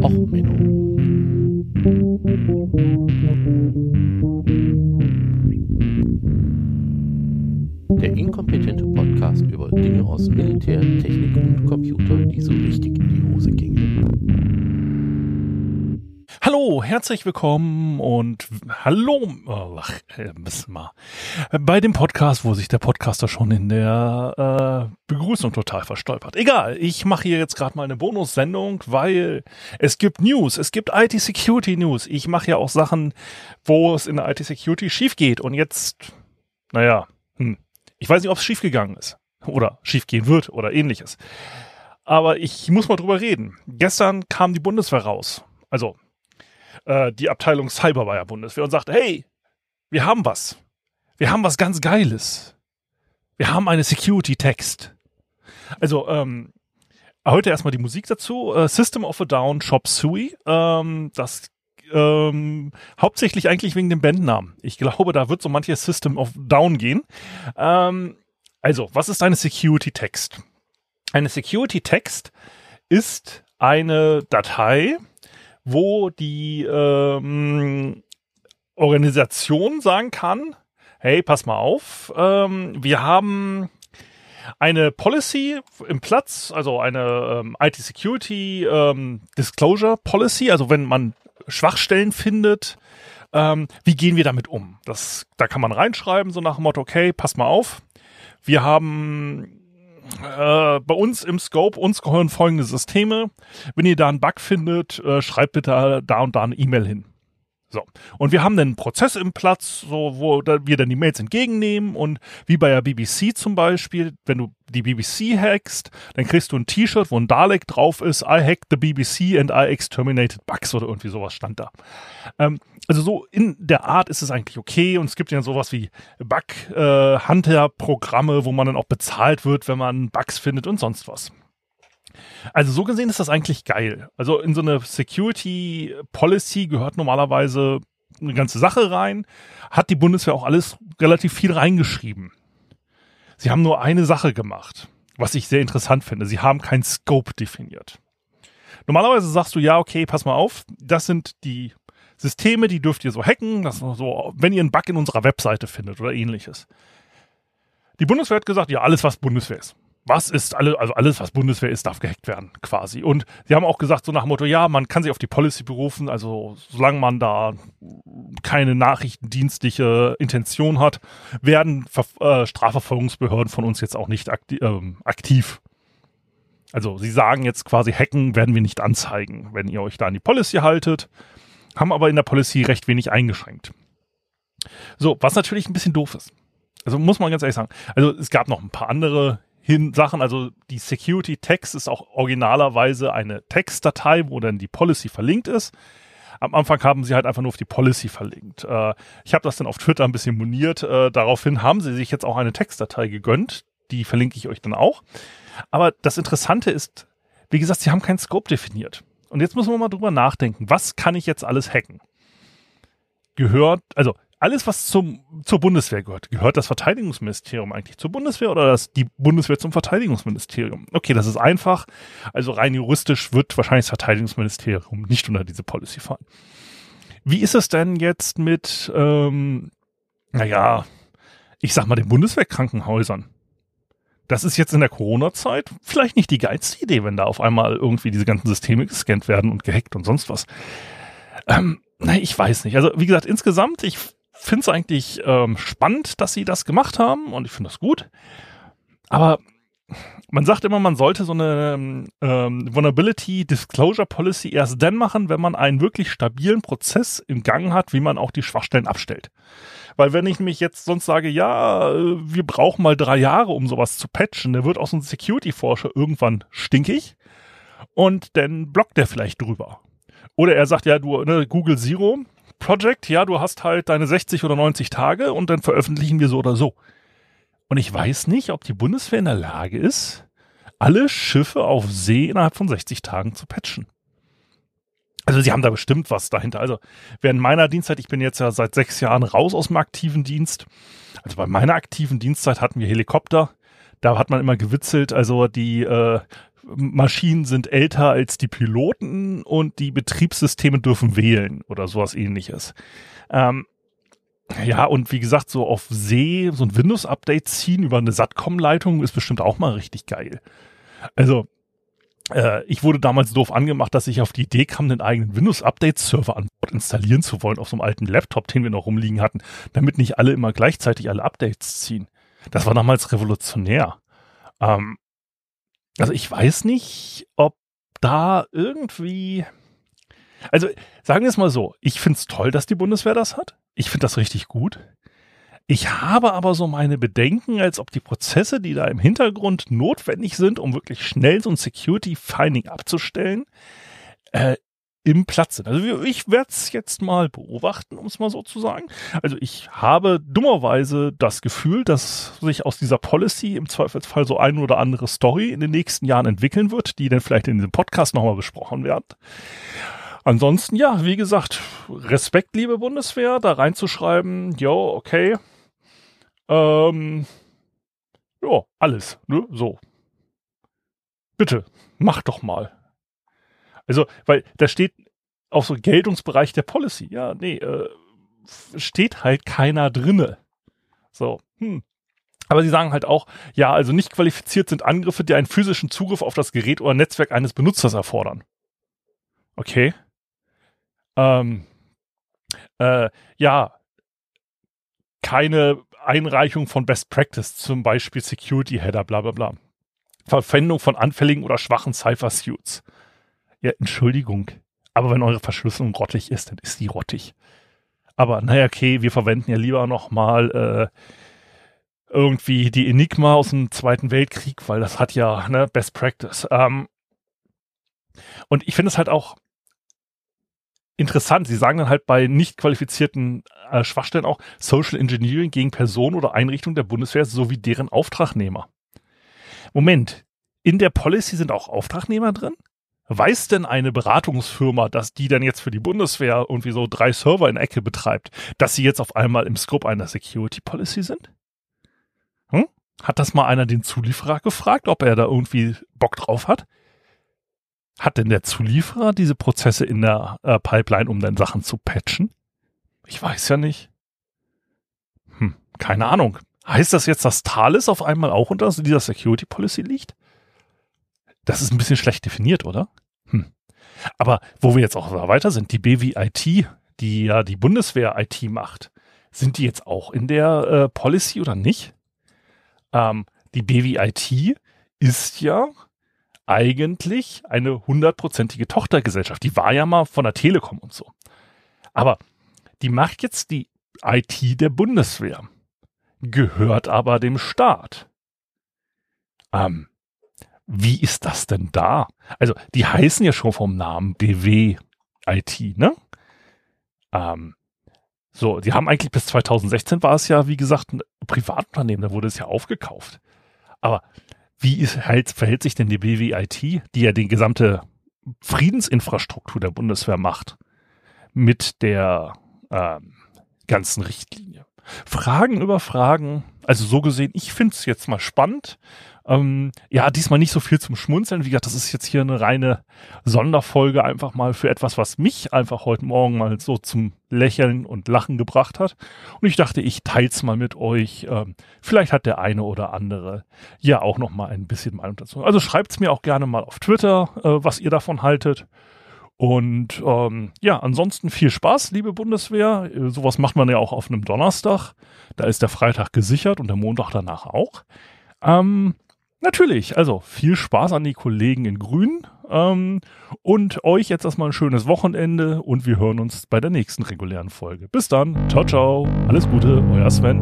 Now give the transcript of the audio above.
Och, Menno. Der inkompetente Podcast über Dinge aus Militär, Technik und Computer, die so richtig Hallo, herzlich willkommen und hallo, ach, äh, müssen wir, bei dem Podcast, wo sich der Podcaster schon in der äh, Begrüßung total verstolpert. Egal, ich mache hier jetzt gerade mal eine Bonussendung, weil es gibt News, es gibt IT-Security-News. Ich mache ja auch Sachen, wo es in der IT-Security schief geht und jetzt, naja, hm, ich weiß nicht, ob es schiefgegangen ist oder schiefgehen wird oder ähnliches. Aber ich muss mal drüber reden. Gestern kam die Bundeswehr raus. Also äh, die Abteilung Cyber bei der Bundeswehr und sagte, hey, wir haben was. Wir haben was ganz Geiles. Wir haben eine Security-Text. Also, ähm, heute erstmal die Musik dazu. Äh, System of a Down, Shop Sui. Ähm, das ähm, hauptsächlich eigentlich wegen dem Bandnamen. Ich glaube, da wird so manches System of Down gehen. Ähm, also, was ist eine Security-Text? Eine Security-Text ist eine Datei, wo die ähm, Organisation sagen kann, hey, pass mal auf, ähm, wir haben eine Policy im Platz, also eine ähm, IT-Security ähm, Disclosure Policy, also wenn man Schwachstellen findet, ähm, wie gehen wir damit um? Das, da kann man reinschreiben, so nach dem Motto, okay, pass mal auf, wir haben äh, bei uns im Scope, uns gehören folgende Systeme. Wenn ihr da einen Bug findet, äh, schreibt bitte da und da eine E-Mail hin. So. Und wir haben einen Prozess im Platz, so, wo wir dann die Mails entgegennehmen und wie bei der BBC zum Beispiel, wenn du die BBC hackst, dann kriegst du ein T-Shirt, wo ein Dalek drauf ist, I hacked the BBC and I exterminated bugs oder irgendwie sowas stand da. Ähm, also so in der Art ist es eigentlich okay und es gibt ja sowas wie Bug-Hunter-Programme, äh, wo man dann auch bezahlt wird, wenn man Bugs findet und sonst was. Also so gesehen ist das eigentlich geil. Also in so eine Security Policy gehört normalerweise eine ganze Sache rein. Hat die Bundeswehr auch alles relativ viel reingeschrieben. Sie haben nur eine Sache gemacht, was ich sehr interessant finde. Sie haben kein Scope definiert. Normalerweise sagst du, ja, okay, pass mal auf, das sind die Systeme, die dürft ihr so hacken, das so, wenn ihr einen Bug in unserer Webseite findet oder ähnliches. Die Bundeswehr hat gesagt, ja, alles, was Bundeswehr ist was ist alle, also alles, was Bundeswehr ist, darf gehackt werden, quasi. Und sie haben auch gesagt, so nach dem Motto, ja, man kann sich auf die Policy berufen, also solange man da keine nachrichtendienstliche Intention hat, werden Ver äh, Strafverfolgungsbehörden von uns jetzt auch nicht akti ähm, aktiv. Also sie sagen jetzt quasi, hacken werden wir nicht anzeigen, wenn ihr euch da an die Policy haltet, haben aber in der Policy recht wenig eingeschränkt. So, was natürlich ein bisschen doof ist. Also muss man ganz ehrlich sagen. Also es gab noch ein paar andere hin Sachen. Also die Security Text ist auch originalerweise eine Textdatei, wo dann die Policy verlinkt ist. Am Anfang haben sie halt einfach nur auf die Policy verlinkt. Äh, ich habe das dann auf Twitter ein bisschen moniert. Äh, daraufhin haben sie sich jetzt auch eine Textdatei gegönnt. Die verlinke ich euch dann auch. Aber das Interessante ist, wie gesagt, sie haben keinen Scope definiert. Und jetzt müssen wir mal drüber nachdenken. Was kann ich jetzt alles hacken? Gehört, also alles, was zum, zur Bundeswehr gehört, gehört das Verteidigungsministerium eigentlich zur Bundeswehr oder das, die Bundeswehr zum Verteidigungsministerium? Okay, das ist einfach. Also rein juristisch wird wahrscheinlich das Verteidigungsministerium nicht unter diese Policy fallen. Wie ist es denn jetzt mit, ähm, naja, ich sag mal, den Bundeswehrkrankenhäusern? Das ist jetzt in der Corona-Zeit vielleicht nicht die geilste Idee, wenn da auf einmal irgendwie diese ganzen Systeme gescannt werden und gehackt und sonst was. Ähm, ich weiß nicht. Also wie gesagt, insgesamt, ich finde es eigentlich ähm, spannend, dass sie das gemacht haben und ich finde das gut. Aber man sagt immer, man sollte so eine ähm, Vulnerability Disclosure Policy erst dann machen, wenn man einen wirklich stabilen Prozess im Gang hat, wie man auch die Schwachstellen abstellt. Weil wenn ich mich jetzt sonst sage, ja, wir brauchen mal drei Jahre, um sowas zu patchen, der wird auch so ein Security-Forscher irgendwann stinkig und dann blockt der vielleicht drüber. Oder er sagt, ja, du, ne, Google Zero, Project, ja, du hast halt deine 60 oder 90 Tage und dann veröffentlichen wir so oder so. Und ich weiß nicht, ob die Bundeswehr in der Lage ist, alle Schiffe auf See innerhalb von 60 Tagen zu patchen. Also sie haben da bestimmt was dahinter. Also während meiner Dienstzeit, ich bin jetzt ja seit sechs Jahren raus aus dem aktiven Dienst. Also bei meiner aktiven Dienstzeit hatten wir Helikopter. Da hat man immer gewitzelt. Also die äh, Maschinen sind älter als die Piloten und die Betriebssysteme dürfen wählen oder sowas ähnliches. Ähm, ja, und wie gesagt, so auf See so ein Windows-Update ziehen über eine Satcom-Leitung ist bestimmt auch mal richtig geil. Also, äh, ich wurde damals doof angemacht, dass ich auf die Idee kam, einen eigenen Windows-Update-Server an Bord installieren zu wollen auf so einem alten Laptop, den wir noch rumliegen hatten, damit nicht alle immer gleichzeitig alle Updates ziehen. Das war damals revolutionär. Ähm, also ich weiß nicht, ob da irgendwie. Also sagen wir es mal so, ich finde es toll, dass die Bundeswehr das hat. Ich finde das richtig gut. Ich habe aber so meine Bedenken, als ob die Prozesse, die da im Hintergrund notwendig sind, um wirklich schnell so ein Security Finding abzustellen, äh, im Platz sind. Also ich werde es jetzt mal beobachten, um es mal so zu sagen. Also ich habe dummerweise das Gefühl, dass sich aus dieser Policy im Zweifelsfall so ein oder andere Story in den nächsten Jahren entwickeln wird, die dann vielleicht in diesem Podcast nochmal besprochen werden. Ansonsten, ja, wie gesagt, Respekt, liebe Bundeswehr, da reinzuschreiben, jo, okay, ähm, ja, alles, ne, so. Bitte, mach doch mal. Also, weil da steht auch so Geltungsbereich der Policy. Ja, nee, äh, steht halt keiner drinne. So, hm. Aber sie sagen halt auch, ja, also nicht qualifiziert sind Angriffe, die einen physischen Zugriff auf das Gerät oder Netzwerk eines Benutzers erfordern. Okay. Ähm, äh, ja, keine Einreichung von Best Practice, zum Beispiel Security Header, bla bla bla. Verwendung von anfälligen oder schwachen Cypher-Suits. Ja, Entschuldigung. Aber wenn eure Verschlüsselung rottig ist, dann ist die rottig. Aber naja, okay, wir verwenden ja lieber nochmal äh, irgendwie die Enigma aus dem Zweiten Weltkrieg, weil das hat ja ne, Best Practice. Ähm, und ich finde es halt auch interessant. Sie sagen dann halt bei nicht qualifizierten äh, Schwachstellen auch Social Engineering gegen Personen oder Einrichtungen der Bundeswehr sowie deren Auftragnehmer. Moment, in der Policy sind auch Auftragnehmer drin? Weiß denn eine Beratungsfirma, dass die dann jetzt für die Bundeswehr irgendwie so drei Server in Ecke betreibt, dass sie jetzt auf einmal im Scope einer Security Policy sind? Hm? Hat das mal einer den Zulieferer gefragt, ob er da irgendwie Bock drauf hat? Hat denn der Zulieferer diese Prozesse in der äh, Pipeline, um dann Sachen zu patchen? Ich weiß ja nicht. Hm, keine Ahnung. Heißt das jetzt, dass Thales auf einmal auch unter dieser Security Policy liegt? Das ist ein bisschen schlecht definiert, oder? Hm. Aber wo wir jetzt auch weiter sind, die BWIT, die ja die Bundeswehr IT macht, sind die jetzt auch in der äh, Policy oder nicht? Ähm, die BWIT ist ja eigentlich eine hundertprozentige Tochtergesellschaft. Die war ja mal von der Telekom und so. Aber die macht jetzt die IT der Bundeswehr, gehört aber dem Staat. Ähm, wie ist das denn da? Also, die heißen ja schon vom Namen BW IT, ne? Ähm, so, die haben eigentlich bis 2016 war es ja, wie gesagt, ein Privatunternehmen, da wurde es ja aufgekauft. Aber wie ist, halt, verhält sich denn die BW IT, die ja die gesamte Friedensinfrastruktur der Bundeswehr macht, mit der ähm, ganzen Richtlinie? Fragen über Fragen. Also so gesehen, ich finde es jetzt mal spannend. Ähm, ja, diesmal nicht so viel zum Schmunzeln. Wie gesagt, das ist jetzt hier eine reine Sonderfolge einfach mal für etwas, was mich einfach heute Morgen mal so zum Lächeln und Lachen gebracht hat. Und ich dachte, ich teils mal mit euch. Ähm, vielleicht hat der eine oder andere ja auch noch mal ein bisschen Meinung dazu. Also schreibt's mir auch gerne mal auf Twitter, äh, was ihr davon haltet. Und ähm, ja, ansonsten viel Spaß, liebe Bundeswehr. Sowas macht man ja auch auf einem Donnerstag. Da ist der Freitag gesichert und der Montag danach auch. Ähm, Natürlich, also viel Spaß an die Kollegen in Grün ähm, und euch jetzt erstmal ein schönes Wochenende und wir hören uns bei der nächsten regulären Folge. Bis dann, ciao, ciao, alles Gute, euer Sven.